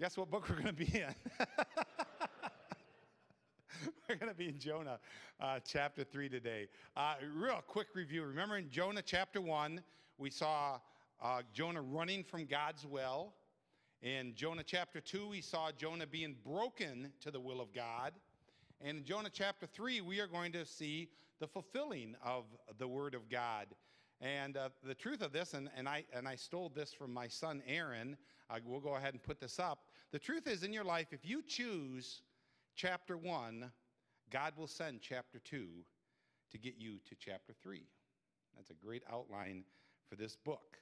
Guess what book we're going to be in? we're going to be in Jonah uh, chapter 3 today. Uh, real quick review. Remember in Jonah chapter 1, we saw uh, Jonah running from God's will. In Jonah chapter 2, we saw Jonah being broken to the will of God. And in Jonah chapter 3, we are going to see the fulfilling of the word of God. And uh, the truth of this, and, and, I, and I stole this from my son Aaron, uh, we'll go ahead and put this up. The truth is, in your life, if you choose chapter 1, God will send chapter 2 to get you to chapter 3. That's a great outline for this book.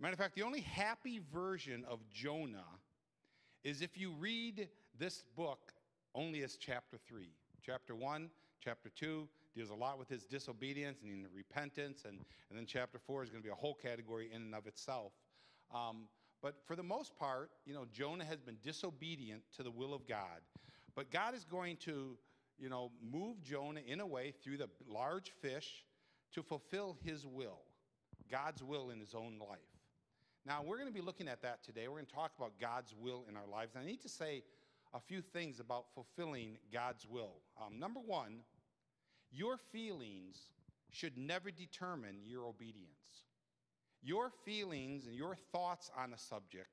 Matter of fact, the only happy version of Jonah is if you read this book only as chapter 3. Chapter 1, chapter 2 deals a lot with his disobedience and repentance, and, and then chapter 4 is going to be a whole category in and of itself. Um, but for the most part, you know, Jonah has been disobedient to the will of God. But God is going to, you know, move Jonah in a way through the large fish to fulfill his will, God's will in his own life. Now, we're going to be looking at that today. We're going to talk about God's will in our lives. And I need to say a few things about fulfilling God's will. Um, number one, your feelings should never determine your obedience. Your feelings and your thoughts on a subject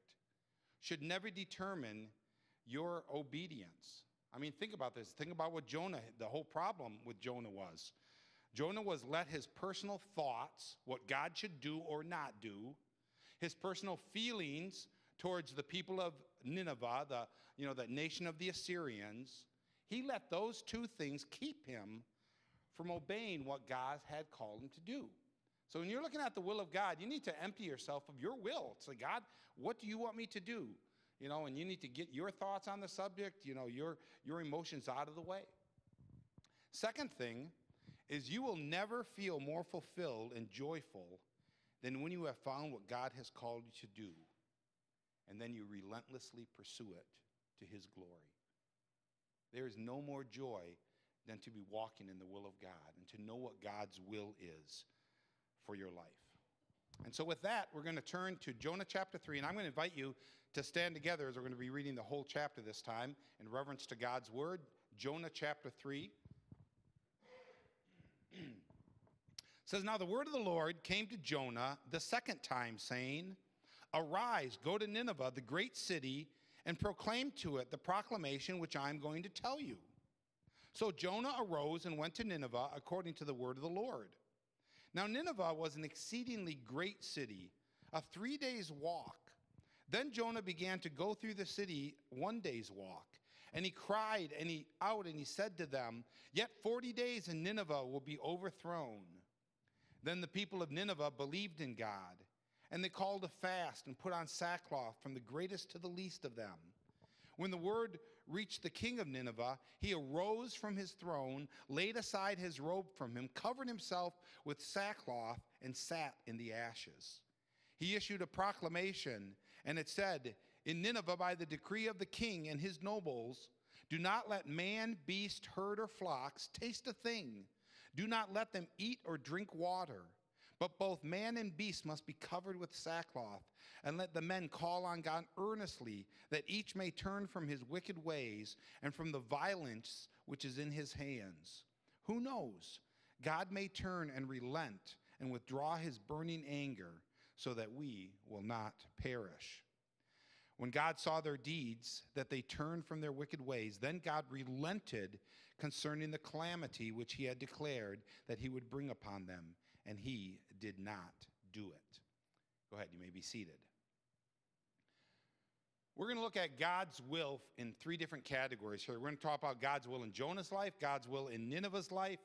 should never determine your obedience. I mean, think about this. Think about what Jonah, the whole problem with Jonah was. Jonah was let his personal thoughts, what God should do or not do, his personal feelings towards the people of Nineveh, the, you know, the nation of the Assyrians, he let those two things keep him from obeying what God had called him to do. So when you're looking at the will of God, you need to empty yourself of your will. Say, God, what do you want me to do? You know, and you need to get your thoughts on the subject, you know, your, your emotions out of the way. Second thing is you will never feel more fulfilled and joyful than when you have found what God has called you to do, and then you relentlessly pursue it to his glory. There is no more joy than to be walking in the will of God and to know what God's will is for your life. And so, with that, we're going to turn to Jonah chapter 3, and I'm going to invite you to stand together as we're going to be reading the whole chapter this time in reverence to God's word. Jonah chapter 3. says, Now the word of the Lord came to Jonah the second time, saying, Arise, go to Nineveh, the great city, and proclaim to it the proclamation which I'm going to tell you. So Jonah arose and went to Nineveh according to the word of the Lord. Now, Nineveh was an exceedingly great city, a three days' walk. Then Jonah began to go through the city one day's walk. And he cried and he out and he said to them, Yet 40 days and Nineveh will be overthrown. Then the people of Nineveh believed in God, and they called a fast and put on sackcloth from the greatest to the least of them. When the word reached the king of Nineveh, he arose from his throne, laid aside his robe from him, covered himself with sackcloth, and sat in the ashes. He issued a proclamation, and it said, In Nineveh, by the decree of the king and his nobles, do not let man, beast, herd, or flocks taste a thing. Do not let them eat or drink water. But both man and beast must be covered with sackcloth, and let the men call on God earnestly, that each may turn from his wicked ways and from the violence which is in his hands. Who knows? God may turn and relent and withdraw his burning anger, so that we will not perish. When God saw their deeds, that they turned from their wicked ways, then God relented concerning the calamity which he had declared that he would bring upon them, and he did not do it. Go ahead, you may be seated. We're going to look at God's will in three different categories here. We're going to talk about God's will in Jonah's life, God's will in Nineveh's life,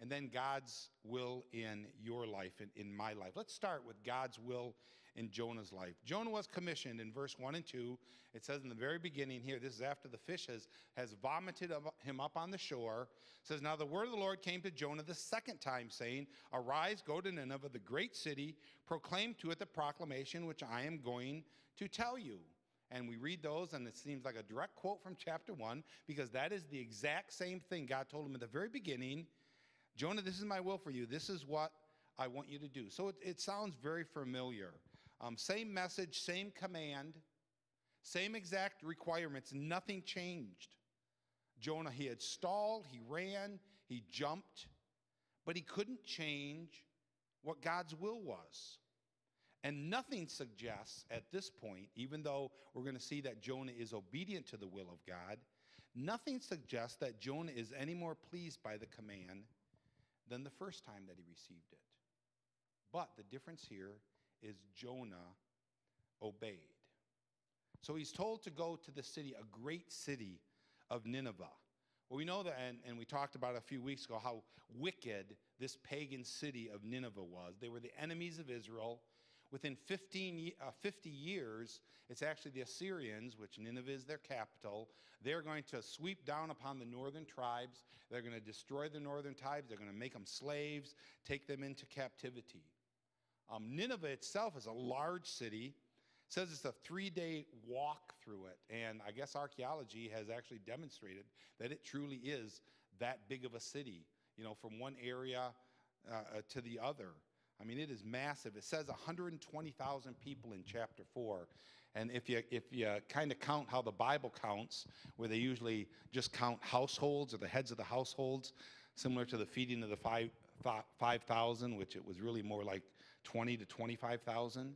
and then God's will in your life, in, in my life. Let's start with God's will in Jonah's life. Jonah was commissioned in verse 1 and 2. It says in the very beginning here, this is after the fish has, has vomited him up on the shore. It says, Now the word of the Lord came to Jonah the second time, saying, Arise, go to Nineveh, the great city, proclaim to it the proclamation which I am going to tell you. And we read those, and it seems like a direct quote from chapter 1, because that is the exact same thing God told him in the very beginning Jonah, this is my will for you. This is what I want you to do. So it, it sounds very familiar. Um, same message, same command, same exact requirements. Nothing changed. Jonah, he had stalled, he ran, he jumped, but he couldn't change what God's will was. And nothing suggests at this point, even though we're going to see that Jonah is obedient to the will of God, nothing suggests that Jonah is any more pleased by the command than the first time that he received it. But the difference here is Jonah obeyed. So he's told to go to the city, a great city of Nineveh. Well, we know that, and, and we talked about a few weeks ago how wicked this pagan city of Nineveh was. They were the enemies of Israel. Within 15, uh, 50 years, it's actually the Assyrians, which Nineveh is their capital. They're going to sweep down upon the northern tribes. They're going to destroy the northern tribes. They're going to make them slaves, take them into captivity. Um, Nineveh itself is a large city. It says it's a three day walk through it. And I guess archaeology has actually demonstrated that it truly is that big of a city, you know, from one area uh, uh to the other. I mean, it is massive. It says 120,000 people in chapter 4. And if you, if you kind of count how the Bible counts, where they usually just count households or the heads of the households, similar to the feeding of the 5,000, 5, which it was really more like 20 to 25,000.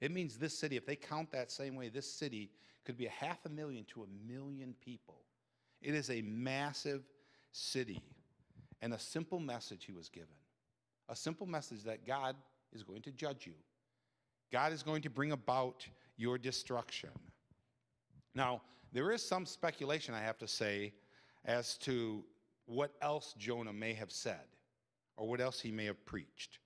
It means this city, if they count that same way, this city could be a half a million to a million people. It is a massive city. And a simple message he was given a simple message that God is going to judge you, God is going to bring about your destruction. Now, there is some speculation, I have to say, as to what else Jonah may have said or what else he may have preached.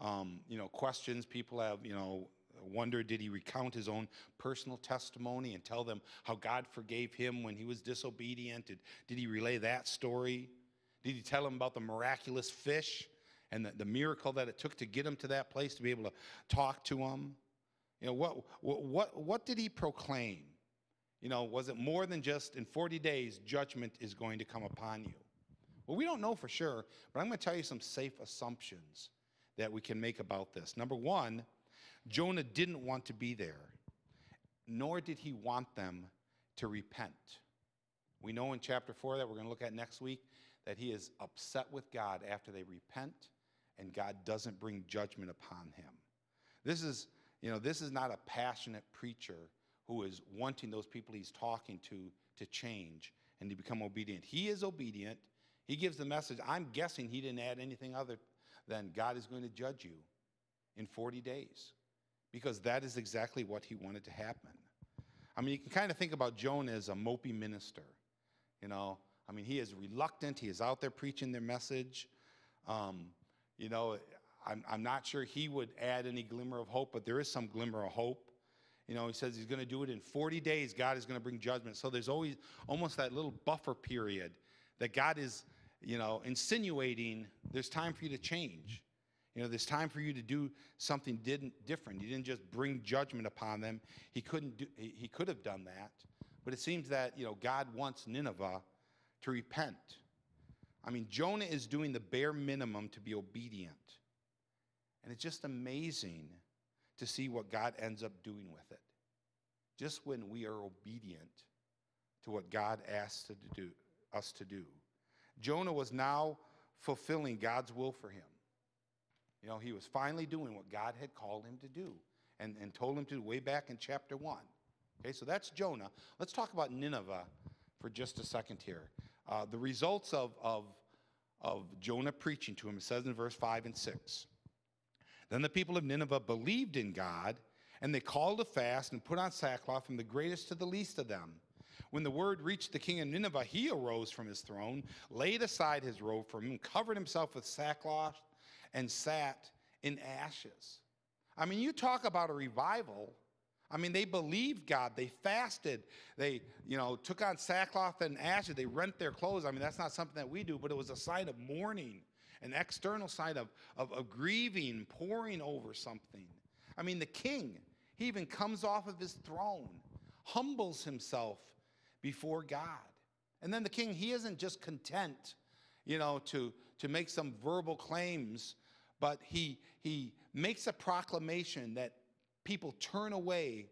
Um, you know, questions people have, you know, wondered did he recount his own personal testimony and tell them how God forgave him when he was disobedient? Did, did he relay that story? Did he tell them about the miraculous fish and the, the miracle that it took to get him to that place to be able to talk to him? You know, what, what, what, what did he proclaim? You know, was it more than just in 40 days, judgment is going to come upon you? Well, we don't know for sure, but I'm going to tell you some safe assumptions that we can make about this. Number one, Jonah didn't want to be there, nor did he want them to repent. We know in chapter 4 that we're going to look at next week that he is upset with God after they repent and God doesn't bring judgment upon him. This is, you know, this is not a passionate preacher who is wanting those people he's talking to to change and to become obedient. He is obedient. He gives the message. I'm guessing he didn't add anything other than God is going to judge you in 40 days because that is exactly what he wanted to happen. I mean, you can kind of think about Jonah as a mopey minister. You know, I mean, he is reluctant. He is out there preaching their message. Um, you know, I'm, I'm not sure he would add any glimmer of hope, but there is some glimmer of hope. You know, he says he's going to do it in 40 days. God is going to bring judgment. So there's always almost that little buffer period that God is, you know, insinuating there's time for you to change. You know, there's time for you to do something didn't different. He didn't just bring judgment upon them. He couldn't do, he, he could have done that. But it seems that, you know, God wants Nineveh to repent. I mean, Jonah is doing the bare minimum to be obedient. And it's just amazing to see what God ends up doing with it. Just when we are obedient to what God asks to do, us to do. Jonah was now fulfilling God's will for him. You know, he was finally doing what God had called him to do and, and told him to way back in chapter 1. Okay, so that's Jonah. Let's talk about Nineveh for just a second here. Uh, the results of, of, of Jonah preaching to him, it says in verse 5 and 6. Then the people of Nineveh believed in God, and they called a fast and put on sackcloth from the greatest to the least of them. When the word reached the king of Nineveh, he arose from his throne, laid aside his robe from him, covered himself with sackcloth, and sat in ashes. I mean, you talk about a revival. I mean, they believed God. They fasted. They, you know, took on sackcloth and ashes. They rent their clothes. I mean, that's not something that we do, but it was a sign of mourning, an external sign of, of, of grieving, pouring over something. I mean, the king, he even comes off of his throne, humbles himself before God. And then the king, he isn't just content, you know, to, to make some verbal claims but he, he makes a proclamation that people turn away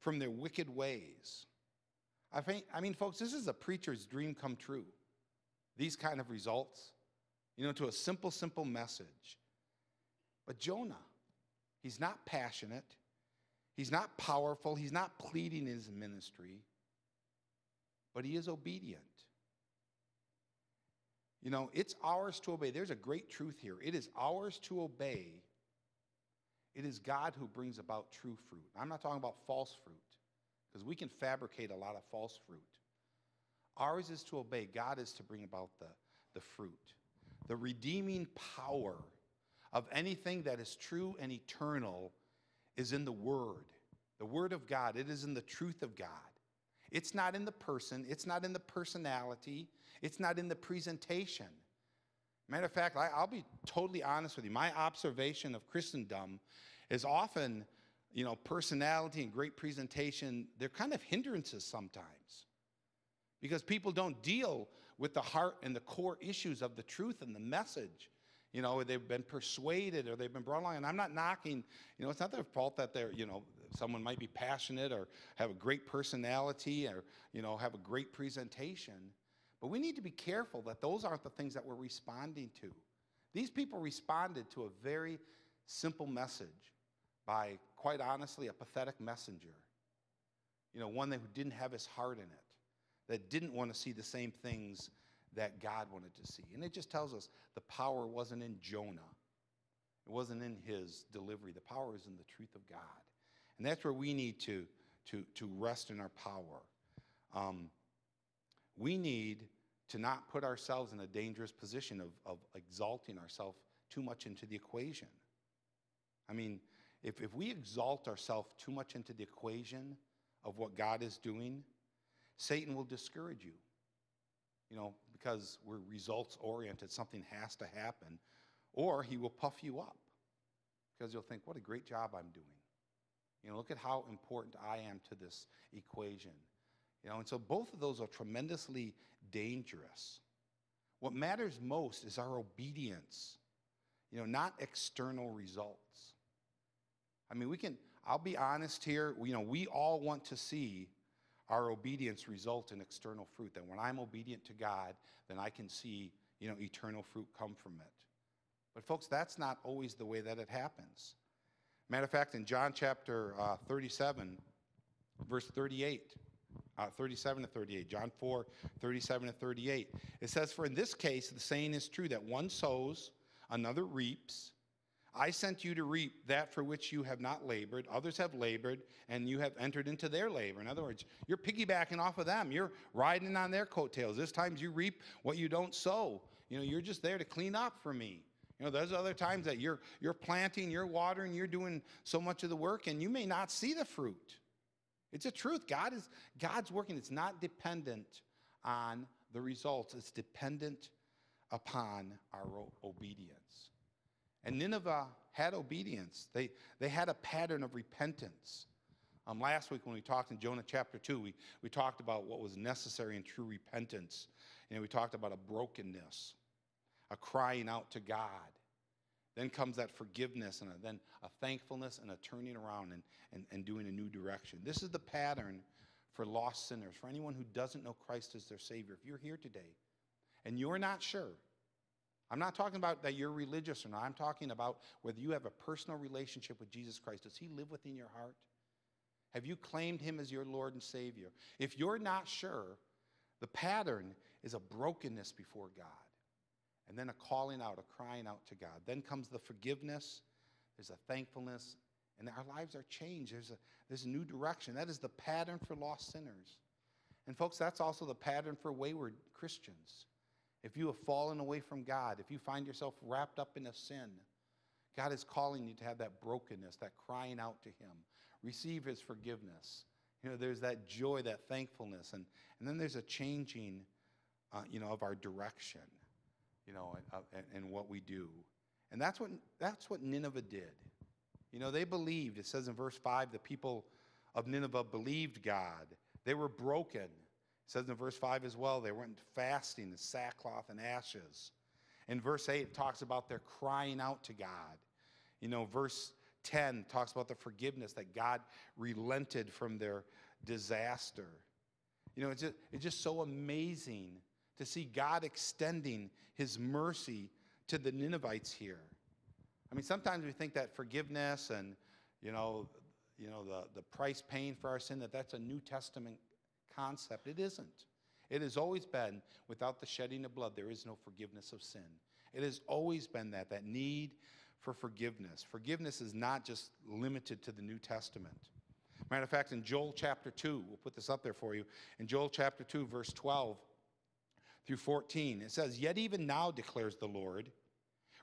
from their wicked ways. I, think, I mean, folks, this is a preacher's dream come true. These kind of results, you know, to a simple, simple message. But Jonah, he's not passionate, he's not powerful, he's not pleading his ministry, but he is obedient. You know, it's ours to obey. There's a great truth here. It is ours to obey. It is God who brings about true fruit. I'm not talking about false fruit because we can fabricate a lot of false fruit. Ours is to obey, God is to bring about the, the fruit. The redeeming power of anything that is true and eternal is in the Word, the Word of God. It is in the truth of God. It's not in the person, it's not in the personality, it's not in the presentation. Matter of fact, I, will be totally honest with you. My observation of Christendom is often, you know, personality and great presentation, they're kind of hindrances sometimes because people don't deal with the heart and the core issues of the truth and the message. You know, they've been persuaded or they've been brought along. And I'm not knocking, you know, it's not their fault that they're, you know, someone might be passionate or have a great personality or, you know, have a great presentation. But we need to be careful that those aren't the things that we're responding to. These people responded to a very simple message by, quite honestly, a pathetic messenger. You know, one that didn't have his heart in it, that didn't want to see the same things that God wanted to see. And it just tells us the power wasn't in Jonah, it wasn't in his delivery. The power is in the truth of God. And that's where we need to, to, to rest in our power. Um, we need to not put ourselves in a dangerous position of, of exalting ourselves too much into the equation. I mean, if, if we exalt ourselves too much into the equation of what God is doing, Satan will discourage you. You know, because we're results oriented, something has to happen. Or he will puff you up because you'll think, what a great job I'm doing. You know, look at how important I am to this equation. You know, and so both of those are tremendously dangerous. What matters most is our obedience, you know, not external results. I mean, we can, I'll be honest here, you know, we all want to see our obedience result in external fruit. That when I'm obedient to God, then I can see, you know, eternal fruit come from it. But folks, that's not always the way that it happens. Matter of fact, in John chapter uh, 37, verse 38, uh, 37 to 38, John 4, 37 to 38, it says, For in this case, the saying is true that one sows, another reaps. I sent you to reap that for which you have not labored. Others have labored, and you have entered into their labor. In other words, you're piggybacking off of them. You're riding on their coattails. This time you reap what you don't sow. You know, you're just there to clean up for me. You know, there's other times that you're you're planting, you're watering, you're doing so much of the work, and you may not see the fruit. It's a truth. God is God's working. It's not dependent on the results. It's dependent upon our obedience. And Nineveh had obedience, they, they had a pattern of repentance. Um, last week, when we talked in Jonah chapter 2, we, we talked about what was necessary in true repentance. And we talked about a brokenness, a crying out to God. Then comes that forgiveness, and a, then a thankfulness and a turning around and, and, and doing a new direction. This is the pattern for lost sinners, for anyone who doesn't know Christ as their Savior. If you're here today and you're not sure, I'm not talking about that you're religious or not. I'm talking about whether you have a personal relationship with Jesus Christ. Does He live within your heart? Have you claimed Him as your Lord and Savior? If you're not sure, the pattern is a brokenness before God, and then a calling out, a crying out to God. Then comes the forgiveness, there's a thankfulness, and our lives are changed. There's a, there's a new direction. That is the pattern for lost sinners. And, folks, that's also the pattern for wayward Christians. If you have fallen away from God, if you find yourself wrapped up in a sin, God is calling you to have that brokenness, that crying out to Him. Receive His forgiveness. You know, there's that joy, that thankfulness, and, and then there's a changing, uh, you know, of our direction, you know, and, uh, and what we do. And that's what, that's what Nineveh did. You know, they believed. It says in verse 5 the people of Nineveh believed God. They were broken. It says in verse 5 as well, they went fasting in sackcloth and ashes. In verse 8, it talks about their crying out to God. You know, verse 10 talks about the forgiveness that God relented from their disaster. You know, it's just, it's just so amazing to see God extending his mercy to the Ninevites here. I mean, sometimes we think that forgiveness and, you know, you know the, the price paying for our sin, that that's a New Testament concept. It isn't. It has always been without the shedding of blood, there is no forgiveness of sin. It has always been that, that need for forgiveness. Forgiveness is not just limited to the New Testament. Matter of fact, in Joel chapter 2, we'll put this up there for you. In Joel chapter 2, verse 12 through 14, it says, Yet even now, declares the Lord,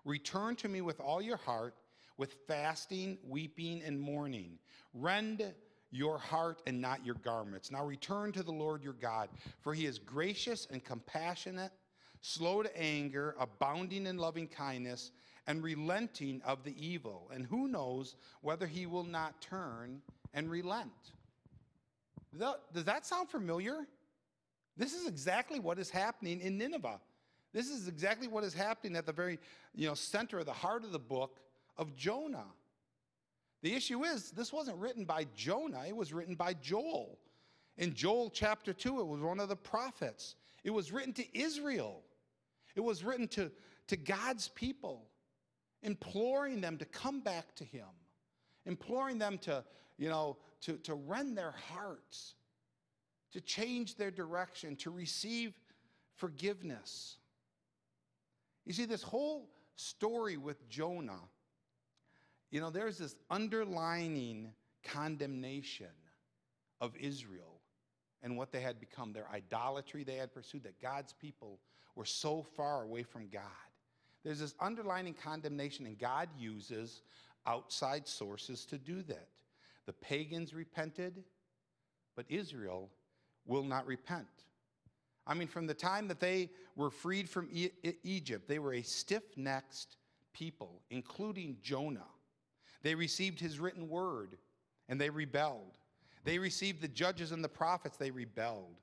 return to me with all your heart, with fasting, weeping, and mourning. Rend your heart and not your garments. Now return to the Lord your God, for he is gracious and compassionate, slow to anger, abounding in loving kindness, and relenting of the evil. And who knows whether he will not turn and relent? Does that sound familiar? This is exactly what is happening in Nineveh. This is exactly what is happening at the very you know, center of the heart of the book of Jonah. The issue is, this wasn't written by Jonah, it was written by Joel. In Joel chapter 2, it was one of the prophets. It was written to Israel, it was written to, to God's people, imploring them to come back to Him, imploring them to, you know, to, to rend their hearts, to change their direction, to receive forgiveness. You see, this whole story with Jonah you know, there's this underlining condemnation of Israel and what they had become, their idolatry they had pursued, that God's people were so far away from God. There's this underlining condemnation, and God uses outside sources to do that. The pagans repented, but Israel will not repent. I mean, from the time that they were freed from e- Egypt, they were a stiff necked people, including Jonah. They received his written word and they rebelled. They received the judges and the prophets, they rebelled.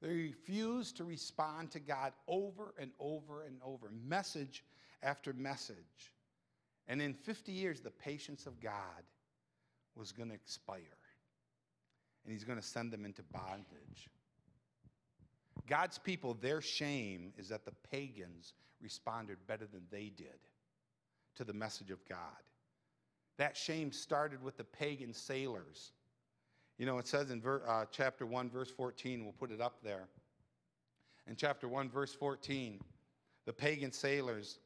They refused to respond to God over and over and over, message after message. And in 50 years, the patience of God was going to expire. And he's going to send them into bondage. God's people, their shame is that the pagans responded better than they did to the message of God. That shame started with the pagan sailors. You know, it says in ver, uh, chapter 1, verse 14, we'll put it up there. In chapter 1, verse 14, the pagan sailors,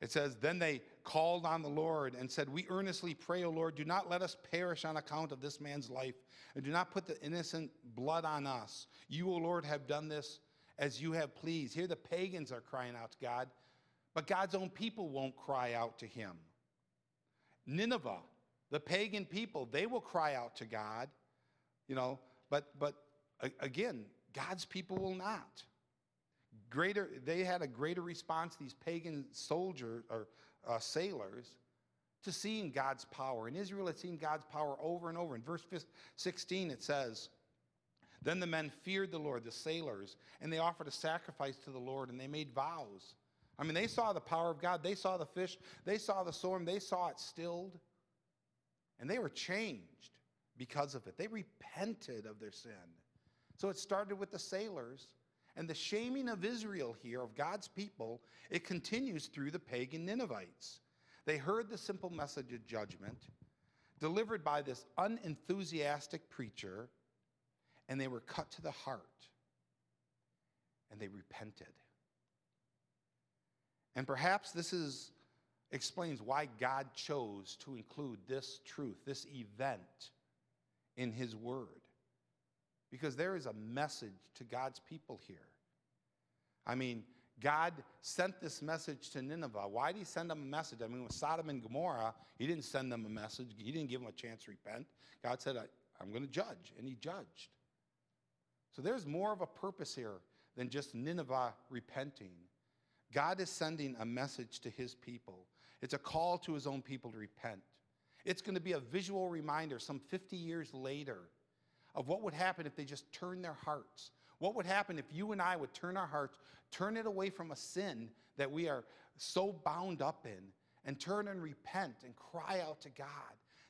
it says, Then they called on the Lord and said, We earnestly pray, O Lord, do not let us perish on account of this man's life, and do not put the innocent blood on us. You, O Lord, have done this as you have pleased. Here the pagans are crying out to God, but God's own people won't cry out to him. Nineveh, the pagan people, they will cry out to God, you know, but, but again, God's people will not. Greater, they had a greater response, these pagan soldiers or uh, sailors, to seeing God's power. And Israel had seen God's power over and over. In verse 16, it says, Then the men feared the Lord, the sailors, and they offered a sacrifice to the Lord, and they made vows. I mean, they saw the power of God. They saw the fish. They saw the storm. They saw it stilled. And they were changed because of it. They repented of their sin. So it started with the sailors. And the shaming of Israel here, of God's people, it continues through the pagan Ninevites. They heard the simple message of judgment delivered by this unenthusiastic preacher, and they were cut to the heart. And they repented. And perhaps this is, explains why God chose to include this truth, this event in His Word. Because there is a message to God's people here. I mean, God sent this message to Nineveh. Why did he send them a message? I mean, with Sodom and Gomorrah, he didn't send them a message. He didn't give them a chance to repent. God said, I, am going to judge, and he judged. So there's more of a purpose here than just Nineveh repenting. God is sending a message to his people. It's a call to his own people to repent. It's going to be a visual reminder some 50 years later of what would happen if they just turned their hearts. What would happen if you and I would turn our hearts, turn it away from a sin that we are so bound up in, and turn and repent and cry out to God,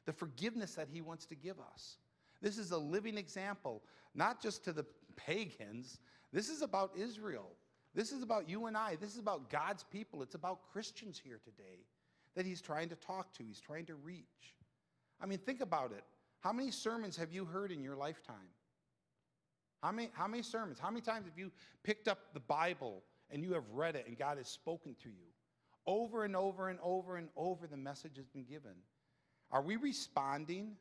the forgiveness that He wants to give us. This is a living example, not just to the pagans. This is about Israel. This is about you and I. This is about God's people. It's about Christians here today that He's trying to talk to, He's trying to reach. I mean, think about it. How many sermons have you heard in your lifetime? How many, how many sermons? How many times have you picked up the Bible and you have read it and God has spoken to you? Over and over and over and over, the message has been given. Are we responding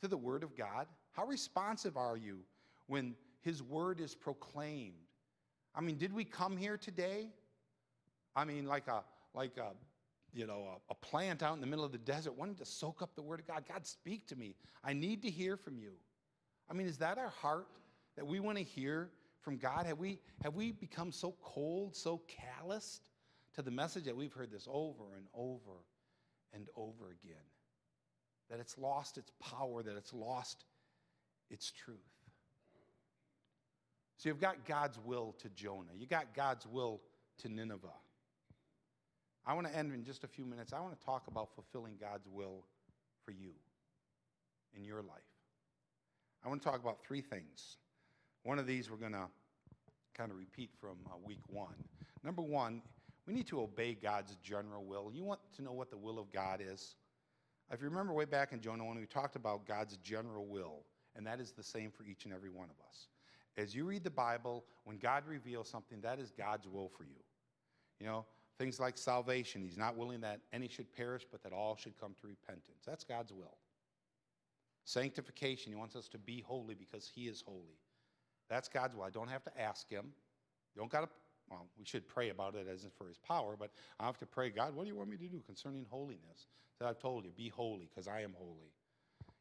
to the Word of God? How responsive are you when His Word is proclaimed? I mean, did we come here today? I mean, like a like a you know a, a plant out in the middle of the desert, wanting to soak up the Word of God. God, speak to me. I need to hear from you. I mean, is that our heart that we want to hear from God? Have we have we become so cold, so calloused to the message that we've heard this over and over and over again? that it's lost its power, that it's lost its truth. So you've got God's will to Jonah, you got God's will to Nineveh. I want to end in just a few minutes. I want to talk about fulfilling God's will for you in your life. I want to talk about three things. One of these we're going to kind of repeat from uh, week one. Number one, we need to obey God's general will. You want to know what the will of God is? If you remember way back in Jonah 1, we talked about God's general will, and that is the same for each and every one of us. As you read the Bible, when God reveals something, that is God's will for you. You know, things like salvation, He's not willing that any should perish, but that all should come to repentance. That's God's will. Sanctification, He wants us to be holy because He is holy. That's God's will. I don't have to ask Him. You don't got to, well, we should pray about it as for His power, but I have to pray, God, what do you want me to do concerning holiness? that I've told you be holy because I am holy.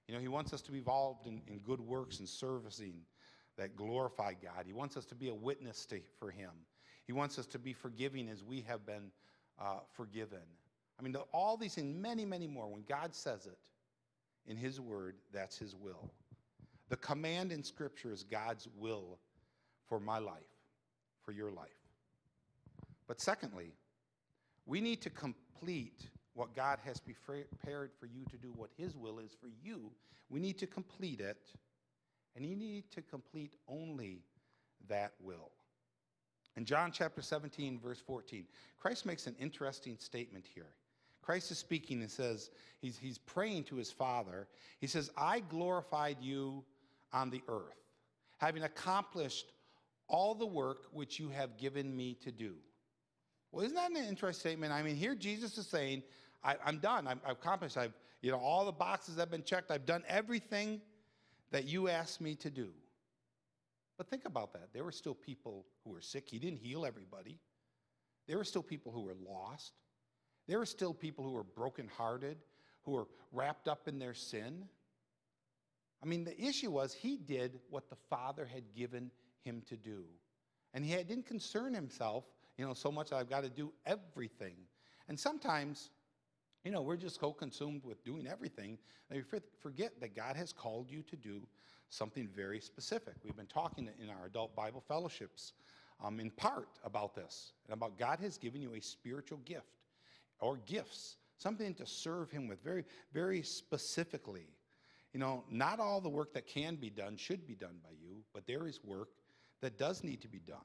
You know, He wants us to be involved in, in good works and servicing that glorify God. He wants us to be a witness to, for Him. He wants us to be forgiving as we have been uh, forgiven. I mean, all these things, many, many more. When God says it in His Word, that's His will. The command in Scripture is God's will for my life, for your life. But secondly, we need to complete what God has prepared for you to do, what His will is for you, we need to complete it, and you need to complete only that will. In John chapter 17, verse 14, Christ makes an interesting statement here. Christ is speaking and says, he's, he's praying to his Father. He says, I glorified you on the earth, having accomplished all the work which you have given me to do. Well, isn't that an interesting statement? I mean, here Jesus is saying, I, am done. i have accomplished. I've, you know, all the boxes have been checked. I've done everything that you asked me to do. But think about that. There were still people who were sick. He didn't heal everybody. There were still people who were lost. There were still people who were brokenhearted, who were wrapped up in their sin. I mean, the issue was he did what the Father had given him to do. And he didn't concern himself, you know, so much I've got to do everything. And sometimes you know, we're just so consumed with doing everything that we forget that God has called you to do something very specific. We've been talking in our adult Bible fellowships um, in part about this and about God has given you a spiritual gift or gifts, something to serve Him with very, very specifically. You know, not all the work that can be done should be done by you, but there is work that does need to be done.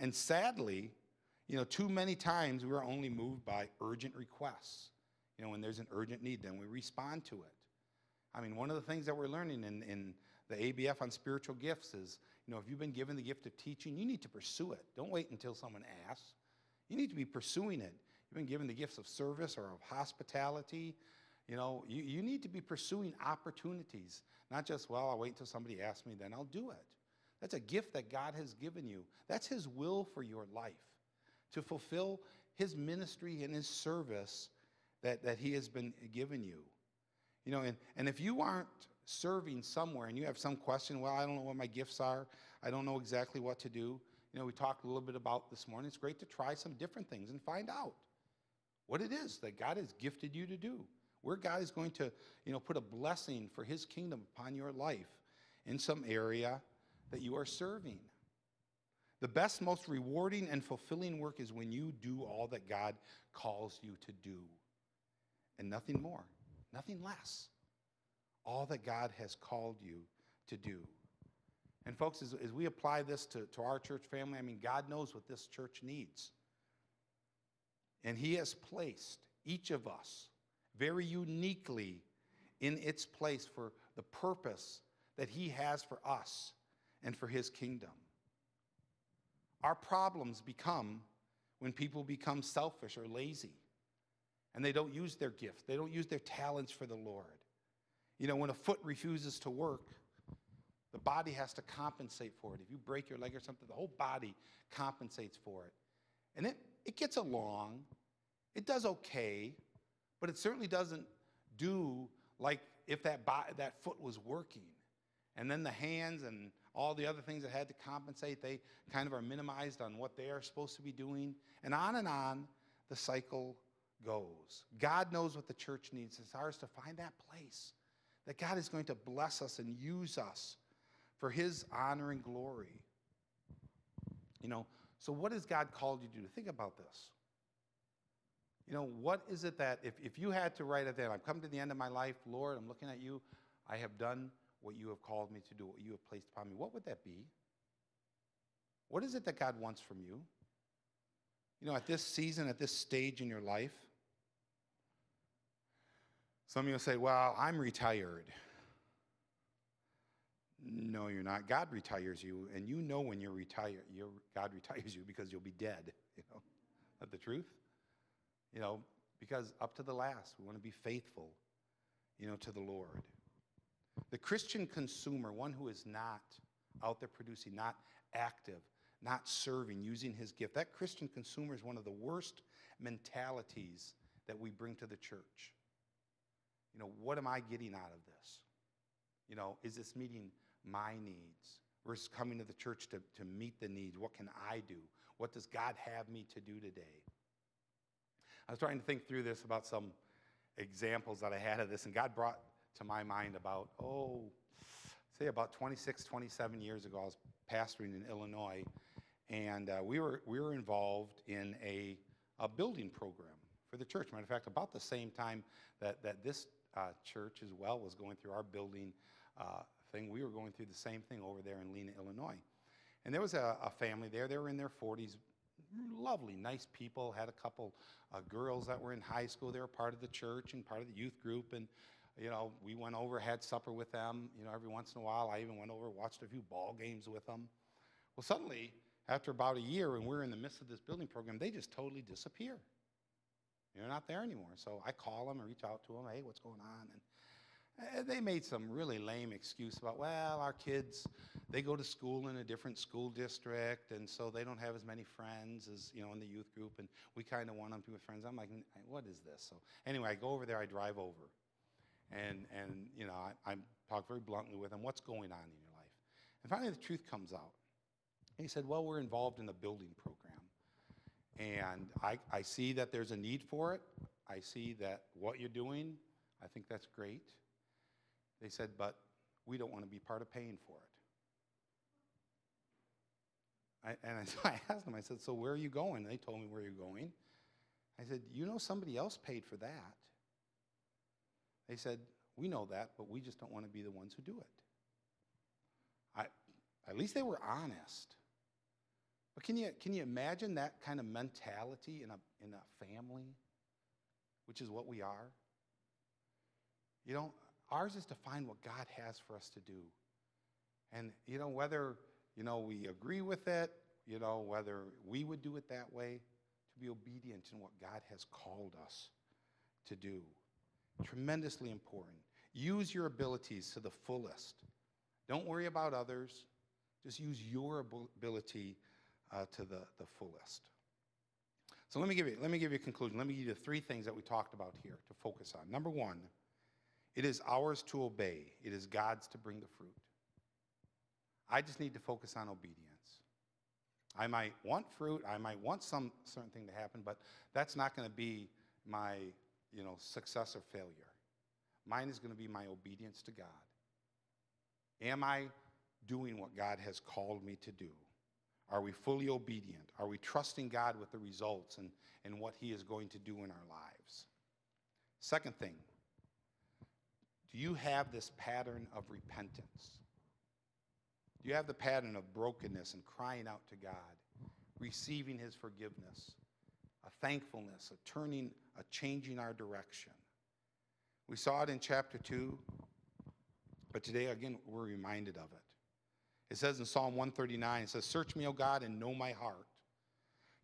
And sadly, you know, too many times we're only moved by urgent requests. You know, when there's an urgent need, then we respond to it. I mean, one of the things that we're learning in, in the ABF on spiritual gifts is, you know, if you've been given the gift of teaching, you need to pursue it. Don't wait until someone asks. You need to be pursuing it. You've been given the gifts of service or of hospitality. You know, you, you need to be pursuing opportunities, not just, well, I'll wait until somebody asks me, then I'll do it. That's a gift that God has given you. That's His will for your life to fulfill His ministry and His service that, that He has been given you. You know, and, and if you aren't serving somewhere and you have some question, well, I don't know what my gifts are, I don't know exactly what to do. You know, we talked a little bit about this morning. It's great to try some different things and find out what it is that God has gifted you to do. Where God is going to, you know, put a blessing for his kingdom upon your life in some area that you are serving. The best, most rewarding, and fulfilling work is when you do all that God calls you to do and nothing more, nothing less. All that God has called you to do. And, folks, as, as we apply this to, to our church family, I mean, God knows what this church needs. And He has placed each of us very uniquely in its place for the purpose that He has for us and for His kingdom. Our problems become when people become selfish or lazy and they don't use their gift, they don't use their talents for the Lord. You know, when a foot refuses to work, the body has to compensate for it. If you break your leg or something, the whole body compensates for it. And it, it gets along, it does okay, but it certainly doesn't do like if that, that foot was working. And then the hands and all the other things that had to compensate, they kind of are minimized on what they are supposed to be doing. And on and on, the cycle goes. God knows what the church needs. It's ours to find that place that God is going to bless us and use us for his honor and glory. You know, so what has God called you to do? Think about this. You know, what is it that, if, if you had to write it down, I've come to the end of my life, Lord, I'm looking at you, I have done what you have called me to do, what you have placed upon me, what would that be? What is it that God wants from you? You know, at this season, at this stage in your life, some of you say, Well, I'm retired. No, you're not. God retires you, and you know when you're retired. You're, God retires you because you'll be dead. You know, that the truth. You know, because up to the last, we want to be faithful. You know, to the Lord. The Christian consumer, one who is not out there producing, not active, not serving, using his gift, that Christian consumer is one of the worst mentalities that we bring to the church. You know, what am I getting out of this? You know, is this meeting my needs versus coming to the church to, to meet the needs? What can I do? What does God have me to do today? I was trying to think through this about some examples that I had of this, and God brought to my mind about, oh, say about 26, 27 years ago, I was pastoring in Illinois, and uh, we, were, we were involved in a, a building program for the church. Matter of fact, about the same time that, that this uh, church as well was going through our building uh, thing, we were going through the same thing over there in Lena, Illinois. And there was a, a family there, they were in their 40s, lovely, nice people, had a couple uh, girls that were in high school. They were part of the church and part of the youth group. And, you know, we went over, had supper with them. You know, every once in a while, I even went over, watched a few ball games with them. Well, suddenly, after about a year, and we're in the midst of this building program, they just totally disappear. They're not there anymore. So I call them and reach out to them. Hey, what's going on? And Eh, they made some really lame excuse about, well, our kids, they go to school in a different school district, and so they don't have as many friends as, you know, in the youth group, and we kind of want them to be friends. I'm like, what is this? So anyway, I go over there, I drive over, and, and you know, I, I talk very bluntly with them, what's going on in your life? And finally, the truth comes out. And he said, well, we're involved in a building program, and I, I see that there's a need for it. I see that what you're doing, I think that's great. They said, but we don't want to be part of paying for it. I, and so I asked them, I said, so where are you going? They told me where you're going. I said, you know somebody else paid for that. They said, we know that, but we just don't want to be the ones who do it. I, at least they were honest. But can you, can you imagine that kind of mentality in a, in a family, which is what we are? You know, Ours is to find what God has for us to do. And, you know, whether, you know, we agree with it, you know, whether we would do it that way, to be obedient in what God has called us to do. Tremendously important. Use your abilities to the fullest. Don't worry about others. Just use your ability uh, to the, the fullest. So let me give you let me give you a conclusion. Let me give you the three things that we talked about here to focus on. Number one, it is ours to obey, it is God's to bring the fruit. I just need to focus on obedience. I might want fruit, I might want some certain thing to happen, but that's not going to be my, you know, success or failure. Mine is going to be my obedience to God. Am I doing what God has called me to do? Are we fully obedient? Are we trusting God with the results and, and what He is going to do in our lives? Second thing, do you have this pattern of repentance? Do you have the pattern of brokenness and crying out to God, receiving His forgiveness, a thankfulness, a turning, a changing our direction? We saw it in chapter 2, but today, again, we're reminded of it. It says in Psalm 139, it says, Search me, O God, and know my heart.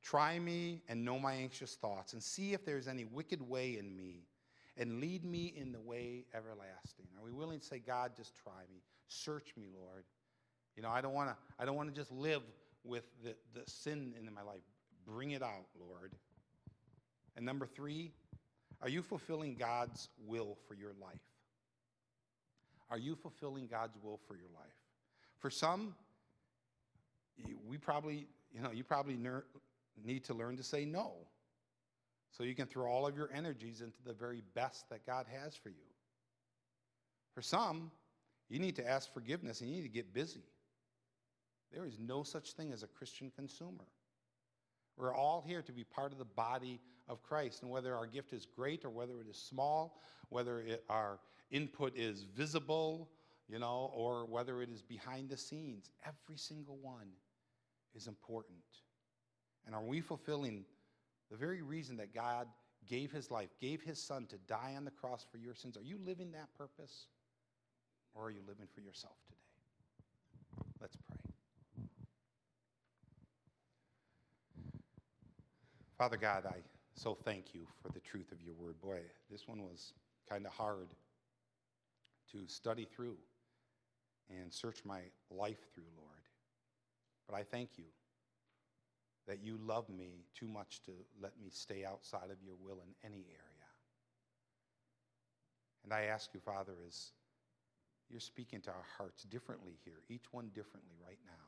Try me and know my anxious thoughts, and see if there's any wicked way in me, and lead me in the way everlasting. Are we willing to say, God, just try me? Search me, Lord. You know, I don't want to I don't want to just live with the, the sin in my life. Bring it out, Lord. And number three, are you fulfilling God's will for your life? Are you fulfilling God's will for your life? For some, we probably, you know, you probably ner- need to learn to say no. So you can throw all of your energies into the very best that God has for you. For some, you need to ask forgiveness and you need to get busy. There is no such thing as a Christian consumer. We're all here to be part of the body of Christ. And whether our gift is great or whether it is small, whether it, our input is visible, you know, or whether it is behind the scenes, every single one is important. And are we fulfilling the very reason that God gave his life, gave his son to die on the cross for your sins? Are you living that purpose? Or are you living for yourself today? Let's pray. Father God, I so thank you for the truth of your word. Boy, this one was kind of hard to study through and search my life through, Lord. But I thank you that you love me too much to let me stay outside of your will in any area. And I ask you, Father, as you're speaking to our hearts differently here, each one differently right now,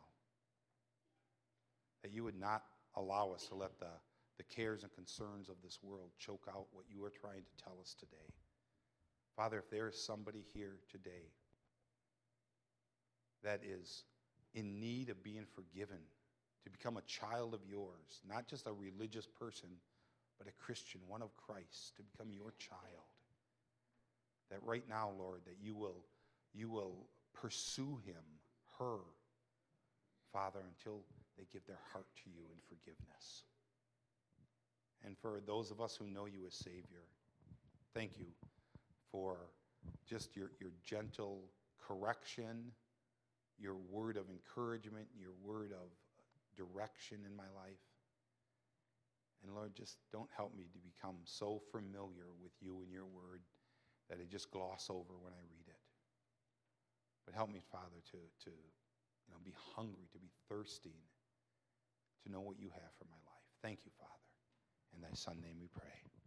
that you would not allow us to let the, the cares and concerns of this world choke out what you are trying to tell us today. Father, if there is somebody here today that is in need of being forgiven, to become a child of yours, not just a religious person, but a Christian, one of Christ, to become your child. That right now, Lord, that you will, you will pursue him, her, Father, until they give their heart to you in forgiveness. And for those of us who know you as Savior, thank you for just your, your gentle correction, your word of encouragement, your word of direction in my life. And Lord, just don't help me to become so familiar with you and your word that I just gloss over when I read it. But help me, Father, to, to you know, be hungry, to be thirsting, to know what you have for my life. Thank you, Father. In thy Son name we pray.